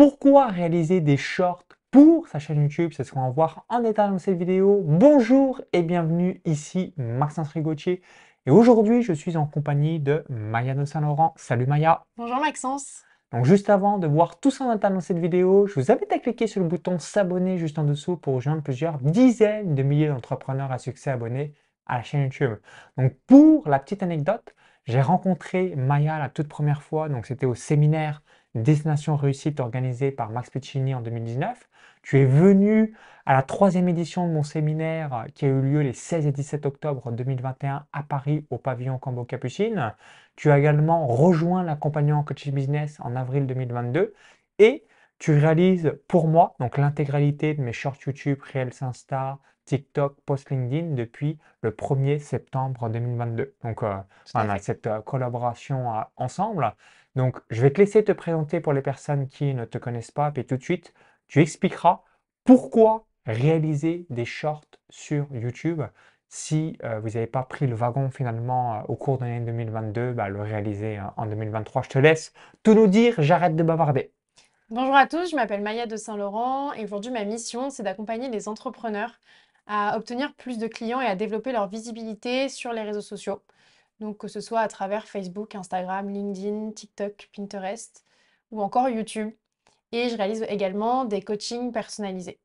Pourquoi réaliser des shorts pour sa chaîne YouTube? C'est ce qu'on va voir en détail dans cette vidéo. Bonjour et bienvenue ici Maxence Rigotier. Et aujourd'hui, je suis en compagnie de Maya de Saint-Laurent. Salut Maya. Bonjour Maxence. Donc juste avant de voir tout ça en détail dans cette vidéo, je vous invite à cliquer sur le bouton s'abonner juste en dessous pour rejoindre plusieurs dizaines de milliers d'entrepreneurs à succès abonnés à la chaîne YouTube. Donc pour la petite anecdote, j'ai rencontré Maya la toute première fois, donc c'était au séminaire Destination Réussite organisé par Max Piccini en 2019. Tu es venu à la troisième édition de mon séminaire qui a eu lieu les 16 et 17 octobre 2021 à Paris au pavillon Cambo Capucine. Tu as également rejoint l'accompagnement coaching business en avril 2022 et tu réalises pour moi donc l'intégralité de mes shorts YouTube, Reels Insta, TikTok, Post LinkedIn depuis le 1er septembre 2022. Donc euh, on a cette euh, collaboration euh, ensemble. Donc, je vais te laisser te présenter pour les personnes qui ne te connaissent pas, puis tout de suite, tu expliqueras pourquoi réaliser des shorts sur YouTube. Si euh, vous n'avez pas pris le wagon finalement euh, au cours de l'année 2022, bah, le réaliser hein, en 2023. Je te laisse tout nous dire, j'arrête de bavarder. Bonjour à tous, je m'appelle Maya de Saint-Laurent et aujourd'hui ma mission c'est d'accompagner les entrepreneurs à obtenir plus de clients et à développer leur visibilité sur les réseaux sociaux. Donc que ce soit à travers Facebook, Instagram, LinkedIn, TikTok, Pinterest ou encore YouTube. Et je réalise également des coachings personnalisés.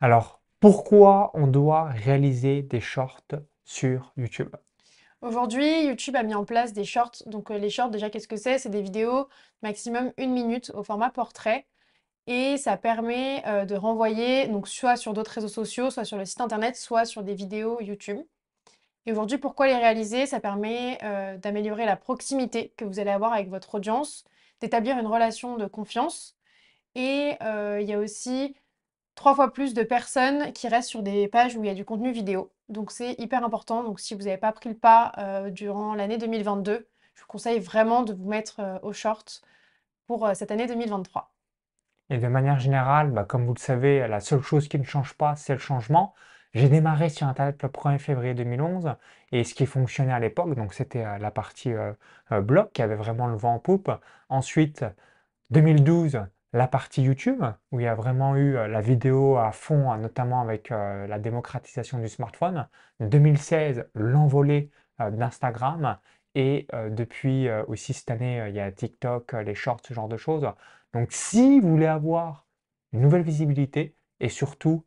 Alors, pourquoi on doit réaliser des shorts sur YouTube? Aujourd'hui, YouTube a mis en place des shorts. Donc euh, les shorts, déjà, qu'est-ce que c'est? C'est des vidéos maximum une minute au format portrait. Et ça permet euh, de renvoyer donc soit sur d'autres réseaux sociaux, soit sur le site internet, soit sur des vidéos YouTube. Et aujourd'hui, pourquoi les réaliser? Ça permet euh, d'améliorer la proximité que vous allez avoir avec votre audience, d'établir une relation de confiance. Et euh, il y a aussi trois fois plus de personnes qui restent sur des pages où il y a du contenu vidéo. Donc c'est hyper important. Donc si vous n'avez pas pris le pas euh, durant l'année 2022, je vous conseille vraiment de vous mettre au short pour cette année 2023. Et de manière générale, bah, comme vous le savez, la seule chose qui ne change pas, c'est le changement. J'ai démarré sur Internet le 1er février 2011 et ce qui fonctionnait à l'époque, donc c'était euh, la partie euh, euh, blog qui avait vraiment le vent en poupe. Ensuite, 2012, la partie YouTube où il y a vraiment eu la vidéo à fond, hein, notamment avec la démocratisation du smartphone. 2016, l'envolée d'Instagram et depuis aussi cette année, il y a TikTok, les shorts, ce genre de choses. Donc si vous voulez avoir une nouvelle visibilité et surtout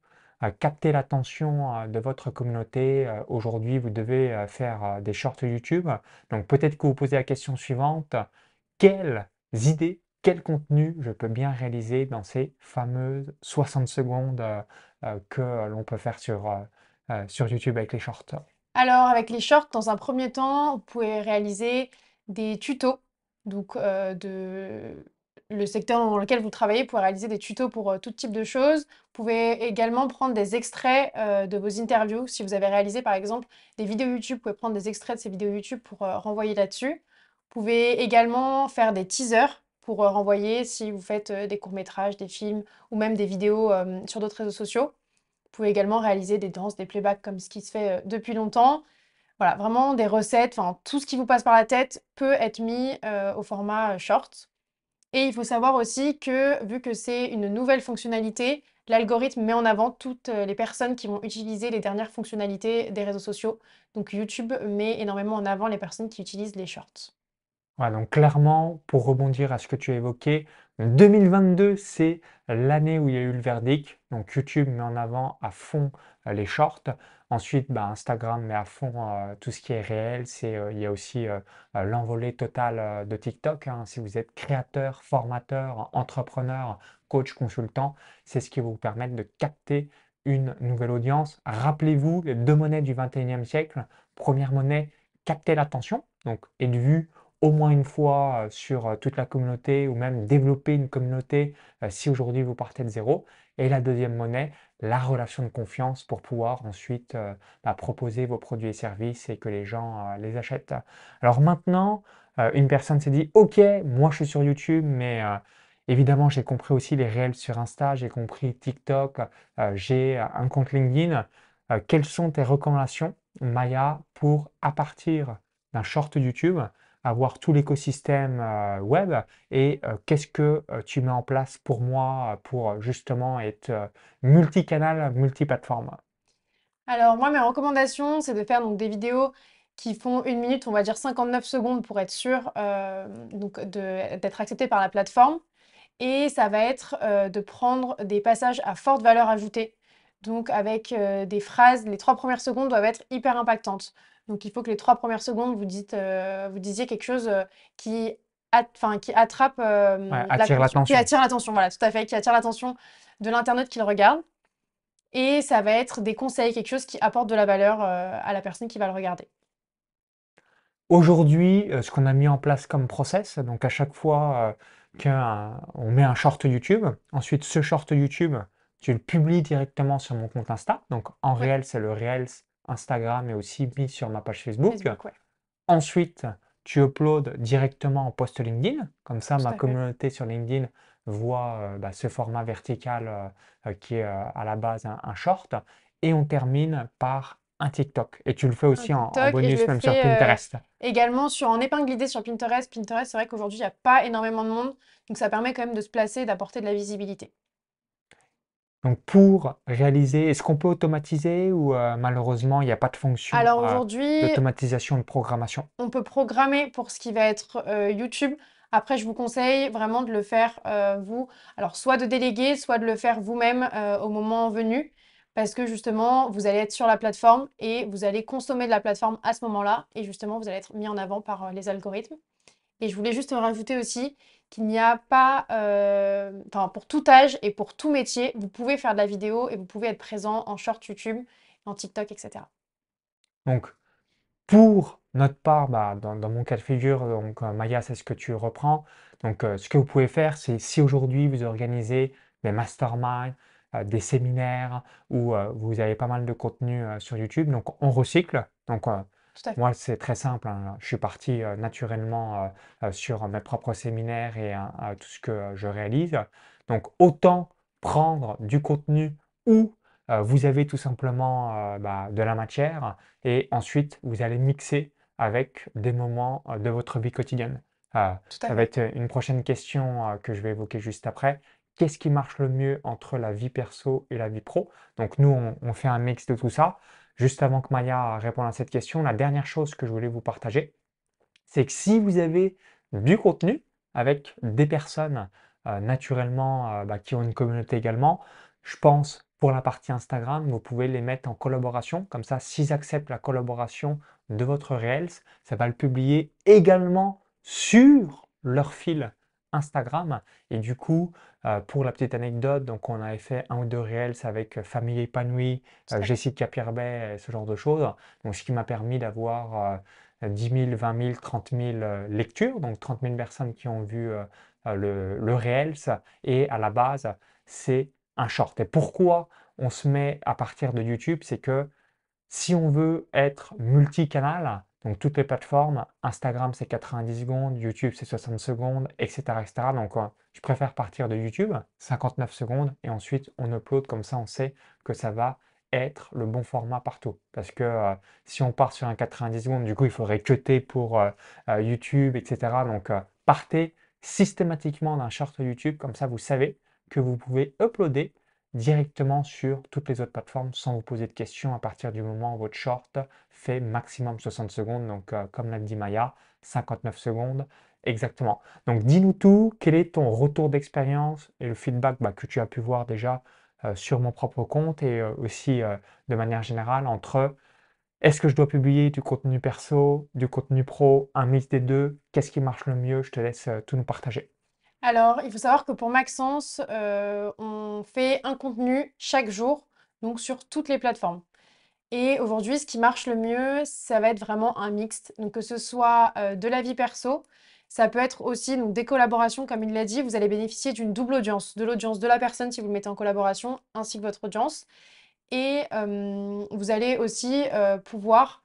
capter l'attention de votre communauté. Aujourd'hui, vous devez faire des shorts YouTube. Donc peut-être que vous posez la question suivante, quelles idées, quel contenu je peux bien réaliser dans ces fameuses 60 secondes que l'on peut faire sur, sur YouTube avec les shorts? Alors avec les shorts, dans un premier temps, vous pouvez réaliser des tutos donc, de le secteur dans lequel vous travaillez pour réaliser des tutos pour euh, tout type de choses. Vous pouvez également prendre des extraits euh, de vos interviews. Si vous avez réalisé par exemple des vidéos YouTube, vous pouvez prendre des extraits de ces vidéos YouTube pour euh, renvoyer là-dessus. Vous pouvez également faire des teasers pour renvoyer si vous faites des courts-métrages, des films ou même des vidéos sur d'autres réseaux sociaux. Vous pouvez également réaliser des danses, des playbacks comme ce qui se fait depuis longtemps. Voilà, vraiment des recettes, enfin tout ce qui vous passe par la tête peut être mis au format short. Et il faut savoir aussi que, vu que c'est une nouvelle fonctionnalité, l'algorithme met en avant toutes euh, les personnes qui vont utiliser les dernières fonctionnalités des réseaux sociaux. Donc YouTube met énormément en avant les personnes qui utilisent les shorts. Donc clairement, pour rebondir à ce que tu as évoqué, 2022, c'est l'année où il y a eu le verdict. Donc YouTube met en avant à fond euh, les shorts. Ensuite, bah, Instagram met à fond euh, tout ce qui est réel. Euh, il y a aussi l'envolée totale de TikTok. Hein. Si vous êtes créateur, formateur, entrepreneur, coach, consultant, c'est ce qui va vous permettre de capter une nouvelle audience. Rappelez-vous les deux monnaies du 21e siècle. Première monnaie, capter l'attention, donc être vu au moins une fois sur toute la communauté ou même développer une communauté si aujourd'hui vous partez de zéro. Et la deuxième monnaie, la relation de confiance pour pouvoir ensuite bah, proposer vos produits et services et que les gens les achètent. Alors maintenant, une personne s'est dit, OK, moi je suis sur YouTube, mais évidemment j'ai compris aussi les réels sur Insta, j'ai compris TikTok, j'ai un compte LinkedIn. quelles sont tes recommandations, Maya, pour à partir d'un short YouTube, avoir tout l'écosystème euh, web et euh, qu'est-ce que euh, tu mets en place pour moi pour justement être multicanal, multiplateforme? Alors moi, mes recommandations, c'est de faire donc des vidéos qui font une minute, on va dire 59 secondes pour être sûr donc d'être accepté par la plateforme. Et ça va être de prendre des passages à forte valeur ajoutée. Donc avec des phrases, les trois premières secondes doivent être hyper impactantes. Donc il faut que les trois premières secondes, vous, dites, vous disiez quelque chose qui, qui attrape attire l'attention. Qui attire l'attention, voilà, tout à fait, qui attire l'attention de l'internaute qui le regarde. Et ça va être des conseils, quelque chose qui apporte de la valeur à la personne qui va le regarder. Aujourd'hui, ce qu'on a mis en place comme process, donc à chaque fois qu'on met un short YouTube, ensuite ce short YouTube, tu le publies directement sur mon compte Insta. Donc en réel, c'est le Reels Instagram et aussi mis sur ma page Facebook. Ensuite, tu uploads directement en post LinkedIn. Comme ça, ma communauté sur LinkedIn voit euh, bah, ce format vertical euh, euh, qui est à la base un, short. Et on termine par un TikTok. Et tu le fais aussi en, bonus même sur Pinterest. également sur en épingle sur Pinterest. Pinterest, c'est vrai qu'aujourd'hui, il n'y a pas énormément de monde. Donc ça permet quand même de se placer et d'apporter de la visibilité. Donc pour réaliser, est-ce qu'on peut automatiser ou euh, malheureusement il n'y a pas de fonction Alors euh, aujourd'hui, d'automatisation de programmation? on peut programmer pour ce qui va être euh, YouTube. Après, je vous conseille vraiment de le faire vous. Alors soit de déléguer, soit de le faire vous-même au moment venu. Parce que justement, vous allez être sur la plateforme et vous allez consommer de la plateforme à ce moment-là. Et justement, vous allez être mis en avant par les algorithmes. Et je voulais juste rajouter aussi qu'il n'y a pas, euh, enfin pour tout âge et pour tout métier, vous pouvez faire de la vidéo et vous pouvez être présent en short YouTube, en TikTok, etc. Donc, pour notre part, bah, dans, mon cas de figure, donc euh, Maya, c'est ce que tu reprends. Donc, euh, ce que vous pouvez faire, c'est si aujourd'hui vous organisez des masterminds, des séminaires où vous avez pas mal de contenu sur YouTube, donc on recycle. Donc, moi, c'est très simple. Hein. Je suis parti naturellement sur mes propres séminaires et tout ce que je réalise. Donc, autant prendre du contenu où vous avez tout simplement bah, de la matière et ensuite vous allez mixer avec des moments de votre vie quotidienne. ça va être une prochaine question que je vais évoquer juste après. Qu'est-ce qui marche le mieux entre la vie perso et la vie pro? Donc nous, on fait un mix de tout ça. Juste avant que Maya réponde à cette question, la dernière chose que je voulais vous partager, c'est que si vous avez du contenu avec des personnes euh, naturellement euh, bah, qui ont une communauté également, je pense pour la partie Instagram, vous pouvez les mettre en collaboration. Comme ça, s'ils acceptent la collaboration de votre Reels, ça va le publier également sur leur fil Instagram. Et du coup, euh, pour la petite anecdote, donc on avait fait un ou deux réels avec euh, Famille épanouie, euh, Jessica Pierbet, ce genre de choses. Donc ce qui m'a permis d'avoir 10 000, 20 000, 30 000 lectures, donc 30 000 personnes qui ont vu le, le Reels. Et à la base, c'est un short. Et pourquoi on se met à partir de YouTube? C'est que si on veut être multicanal, donc toutes les plateformes, Instagram c'est 90 secondes, YouTube c'est 60 secondes, etc. Donc je préfère partir de YouTube, 59 secondes, et ensuite on upload comme ça on sait que ça va être le bon format partout. Parce que euh, si on part sur un 90 secondes, du coup il faudrait cutter pour euh, euh, YouTube, etc. Donc partez systématiquement d'un short YouTube, comme ça vous savez que vous pouvez uploader directement sur toutes les autres plateformes sans vous poser de questions à partir du moment où votre short fait maximum 60 secondes. Donc, euh, comme l'a dit Maya, 59 secondes exactement. Donc, dis-nous tout. Quel est ton retour d'expérience et le feedback bah, que tu as pu voir déjà euh, sur mon propre compte et euh, aussi de manière générale entre est-ce que je dois publier du contenu perso, du contenu pro, un mix des deux? Qu'est-ce qui marche le mieux? Je te laisse tout nous partager. Alors, il faut savoir que pour Maxence, on un contenu chaque jour, donc sur toutes les plateformes. Et aujourd'hui, ce qui marche le mieux, ça va être vraiment un mixte. Donc que ce soit euh, de la vie perso, ça peut être aussi donc, des collaborations, comme il l'a dit, vous allez bénéficier d'une double audience, de l'audience de la personne si vous le mettez en collaboration, ainsi que votre audience. Et vous allez aussi euh, pouvoir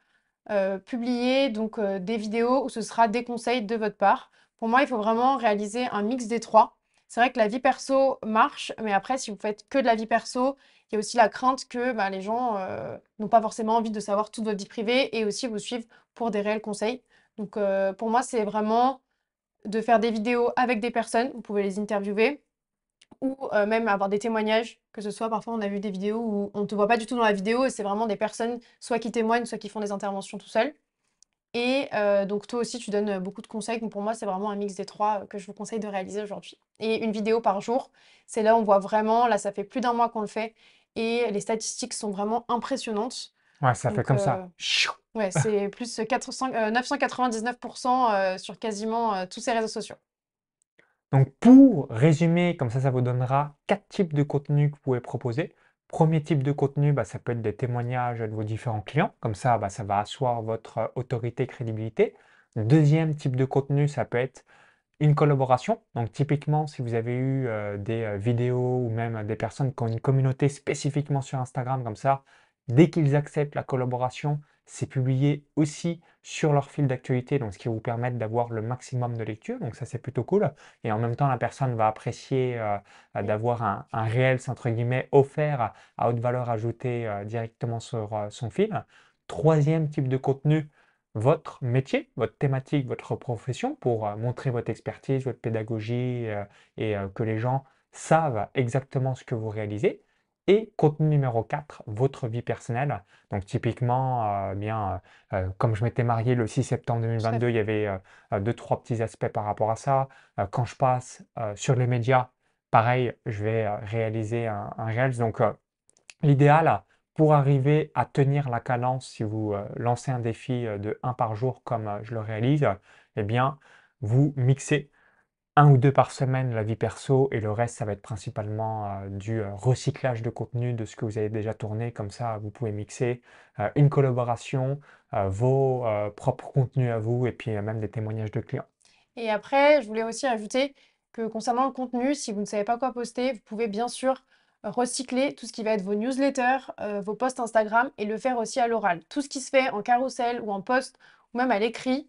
publier donc des vidéos où ce sera des conseils de votre part. Pour moi, il faut vraiment réaliser un mix des trois. C'est vrai que la vie perso marche, mais après, si vous faites que de la vie perso, il y a aussi la crainte que bah, les gens euh, n'ont pas forcément envie de savoir toute votre vie privée et aussi vous suivent pour des réels conseils. Donc, euh, pour moi, c'est vraiment de faire des vidéos avec des personnes. Vous pouvez les interviewer ou euh, même avoir des témoignages, que ce soit parfois on a vu des vidéos où on ne te voit pas du tout dans la vidéo et c'est vraiment des personnes soit qui témoignent, soit qui font des interventions tout seuls. Et euh, donc toi aussi tu donnes beaucoup de conseils, donc pour moi c'est vraiment un mix des trois que je vous conseille de réaliser aujourd'hui. Et une vidéo par jour, c'est là où on voit vraiment, là ça fait plus d'un mois qu'on le fait et les statistiques sont vraiment impressionnantes. Ouais, ça fait comme euh, ça. Ouais, c'est plus 400 euh, 999% euh, sur quasiment euh, tous ces réseaux sociaux. Donc pour résumer, comme ça, ça vous donnera quatre types de contenus que vous pouvez proposer. Premier type de contenu, bah, ça peut être des témoignages de vos différents clients. Comme ça, bah, ça va asseoir votre euh, autorité, crédibilité. Deuxième type de contenu, ça peut être une collaboration. Donc typiquement, si vous avez eu euh, des euh, vidéos ou même des personnes qui ont une communauté spécifiquement sur Instagram comme ça, dès qu'ils acceptent la collaboration, c'est publié aussi sur leur fil d'actualité, donc ce qui vous permettre d'avoir le maximum de lecture. Donc ça, c'est plutôt cool. Et en même temps, la personne va apprécier euh, d'avoir un, un Reels, entre guillemets, offert à, haute valeur ajoutée euh, directement sur euh, son fil. Troisième type de contenu, votre métier, votre thématique, votre profession pour montrer votre expertise, votre pédagogie et que les gens savent exactement ce que vous réalisez. Et contenu numéro 4, votre vie personnelle. Donc typiquement, euh, bien, euh, euh, comme je m'étais marié le 6 septembre Tout à 2022, il y avait euh, deux, trois petits aspects par rapport à ça. Quand je passe sur les médias, pareil, je vais réaliser un, un Reels. Donc l'idéal pour arriver à tenir la cadence, si vous lancez un défi de un par jour comme je le réalise, eh bien, vous mixez un ou deux par semaine la vie perso et le reste, ça va être principalement euh, du euh, recyclage de contenu de ce que vous avez déjà tourné. Comme ça, vous pouvez mixer euh, une collaboration, vos propres contenus à vous et puis même des témoignages de clients. Et après, je voulais aussi ajouter que concernant le contenu, si vous ne savez pas quoi poster, vous pouvez bien sûr recycler tout ce qui va être vos newsletters, vos posts Instagram et le faire aussi à l'oral. Tout ce qui se fait en carrousel ou en post ou même à l'écrit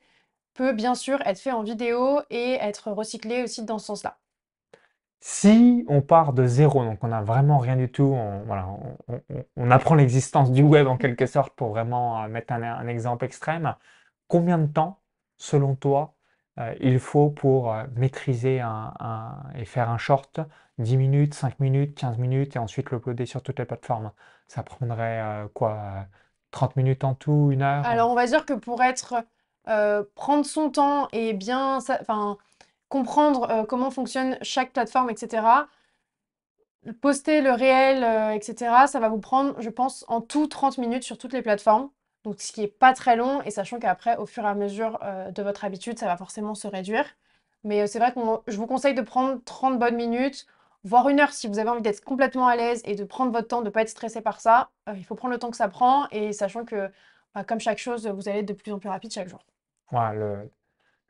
peut bien sûr être fait en vidéo et être recyclé aussi dans ce sens-là. Si on part de zéro, donc on n'a vraiment rien du tout, on, voilà, on, on- on apprend l'existence du web en quelque sorte pour vraiment euh, mettre un, un exemple extrême, combien de temps, selon toi, euh, il faut pour euh, maîtriser un, un- et faire un short, 10 minutes, 5 minutes, 15 minutes, et ensuite l'uploader sur toutes les plateformes? Ça prendrait euh, quoi, euh, 30 minutes en tout, une heure? Alors on va dire que pour être euh, prendre son temps et bien enfin, comprendre euh, comment fonctionne chaque plateforme, etc. Poster le réel, euh, etc., ça va vous prendre, je pense, en tout 30 minutes sur toutes les plateformes. Donc, ce qui est pas très long, et sachant qu'après, au fur et à mesure de votre habitude, ça va forcément se réduire. Mais c'est vrai que je vous conseille de prendre 30 bonnes minutes, voire une heure si vous avez envie d'être complètement à l'aise et de prendre votre temps, de ne pas être stressé par ça. Il faut prendre le temps que ça prend, et sachant que, bah, comme chaque chose, vous allez être de plus en plus rapide chaque jour. Voilà, le,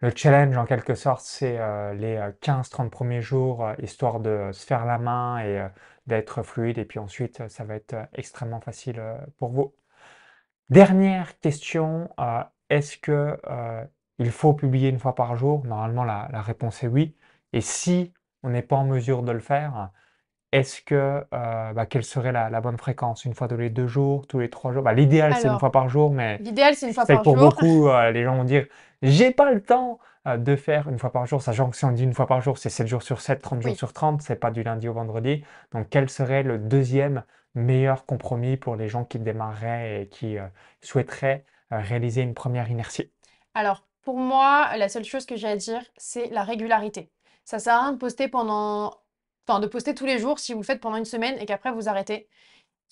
Le challenge, en quelque sorte, c'est euh, les 15-30 premiers jours, euh, histoire de se faire la main et euh, d'être fluide. Et puis ensuite, euh, ça va être euh, extrêmement facile euh, pour vous. Dernière question, euh, est-ce que euh, il faut publier une fois par jour? Normalement, la, la réponse est oui. Et si on n'est pas en mesure de le faire, est-ce que euh, bah, quelle serait la, la bonne fréquence? Une fois tous les deux jours, tous les trois jours? Bah, l'idéal, c'est une fois par jour, mais l'idéal, c'est une fois par pour jour. beaucoup, euh, les gens vont dire, j'ai pas le temps euh, de faire une fois par jour, sachant que si on dit une fois par jour, c'est 7 jours sur 7, 30 jours sur 30, c'est pas du lundi au vendredi. Donc, quel serait le deuxième meilleur compromis pour les gens qui démarreraient et qui souhaiteraient réaliser une première inertie? Alors, pour moi, la seule chose que j'ai à dire, c'est la régularité. Ça sert à rien de poster pendant... Enfin, de poster tous les jours si vous le faites pendant une semaine et qu'après vous arrêtez.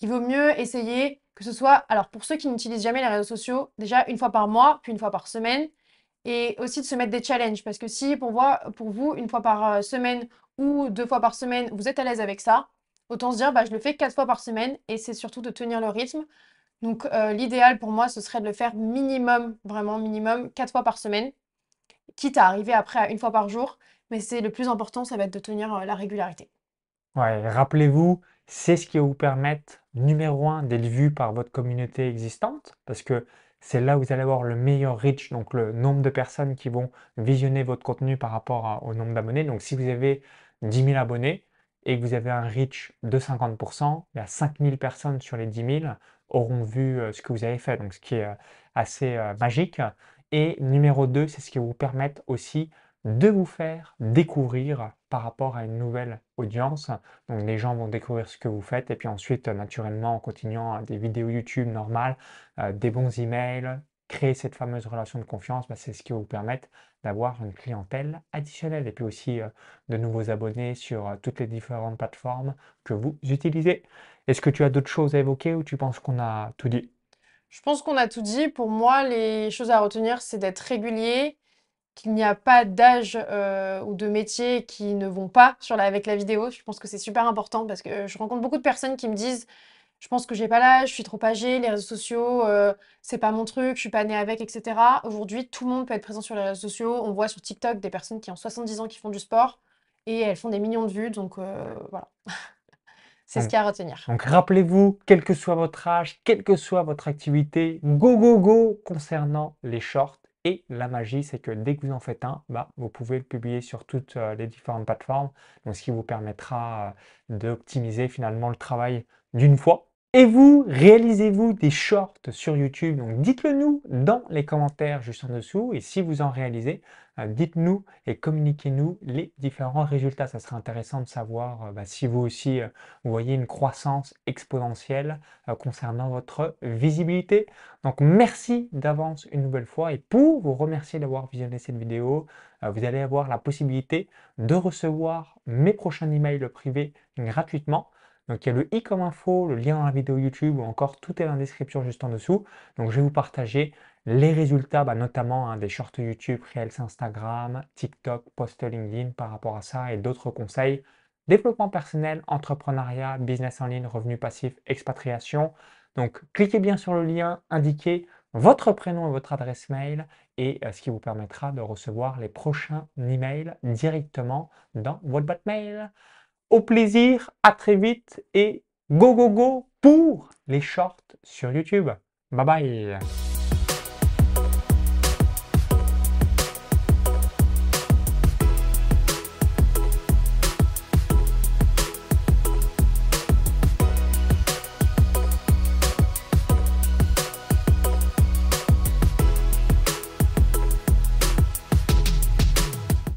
Il vaut mieux essayer que ce soit... Alors, pour ceux qui n'utilisent jamais les réseaux sociaux, déjà une fois par mois, puis une fois par semaine. Et aussi de se mettre des challenges. Parce que si pour, pour vous, une fois par euh, semaine ou deux fois par semaine, vous êtes à l'aise avec ça, autant se dire, bah, je le fais quatre fois par semaine. Et c'est surtout de tenir le rythme. Donc, euh, l'idéal pour moi, ce serait de le faire minimum, vraiment minimum, quatre fois par semaine, quitte à arriver après à une fois par jour. Mais c'est le plus important, ça va être de tenir euh, la régularité. Ouais, rappelez-vous, c'est ce qui va vous permettre, numéro un, d'être vu par votre communauté existante, parce que c'est là où vous allez avoir le meilleur reach, donc le nombre de personnes qui vont visionner votre contenu par rapport au nombre d'abonnés. Donc si vous avez 10 000 abonnés et que vous avez un reach de 50%, il y a 5 000 personnes sur les 10 000 auront vu euh, ce que vous avez fait, donc ce qui est euh, assez magique. Et numéro 2, c'est ce qui vous permet aussi de vous faire découvrir par rapport à une nouvelle audience. Donc les gens vont découvrir ce que vous faites et puis ensuite, naturellement, en continuant des vidéos YouTube normales, euh, des bons emails, créer cette fameuse relation de confiance, bah, c'est ce qui va vous permettre d'avoir une clientèle additionnelle et puis aussi euh, de nouveaux abonnés sur euh, toutes les différentes plateformes que vous utilisez. Est-ce que tu as d'autres choses à évoquer ou tu penses qu'on a tout dit? Je pense qu'on a tout dit. Pour moi, les choses à retenir, c'est d'être régulier, qu'il n'y a pas d'âge euh, ou de métier qui ne vont pas sur la, avec la vidéo. Je pense que c'est super important parce que je rencontre beaucoup de personnes qui me disent je pense que j'ai pas l'âge, je suis trop âgée, les réseaux sociaux, euh, c'est pas mon truc, je suis pas née avec, etc. Aujourd'hui, tout le monde peut être présent sur les réseaux sociaux. On voit sur TikTok des personnes qui ont 70 ans qui font du sport et elles font des millions de vues. Donc euh, voilà. c'est ce qu'il y a à retenir. Donc rappelez-vous, quel que soit votre âge, quelle que soit votre activité, go go go concernant les shorts. Et la magie, c'est que dès que vous en faites un, bah, vous pouvez le publier sur toutes euh, les différentes plateformes, donc ce qui vous permettra d'optimiser finalement le travail d'une fois et vous, réalisez-vous des shorts sur YouTube Donc dites-le nous dans les commentaires juste en dessous. Et si vous en réalisez, euh, dites-nous et communiquez-nous les différents résultats. Ça serait intéressant de savoir euh, bah, si vous aussi euh, vous voyez une croissance exponentielle concernant votre visibilité. Donc merci d'avance une nouvelle fois. Et pour vous remercier d'avoir visionné cette vidéo, vous allez avoir la possibilité de recevoir mes prochains emails privés gratuitement. Donc il y a le i comme info, le lien dans la vidéo YouTube ou encore tout est dans la description juste en dessous. Donc je vais vous partager les résultats, bah, notamment hein, des shorts YouTube, Reels Instagram, TikTok, post LinkedIn par rapport à ça et d'autres conseils. Développement personnel, entrepreneuriat, business en ligne, revenus passifs, expatriation. Donc cliquez bien sur le lien, indiquez votre prénom et votre adresse mail et euh, ce qui vous permettra de recevoir les prochains emails directement dans votre boîte mail. Au plaisir, à très vite et go go go pour les shorts sur YouTube. Bye bye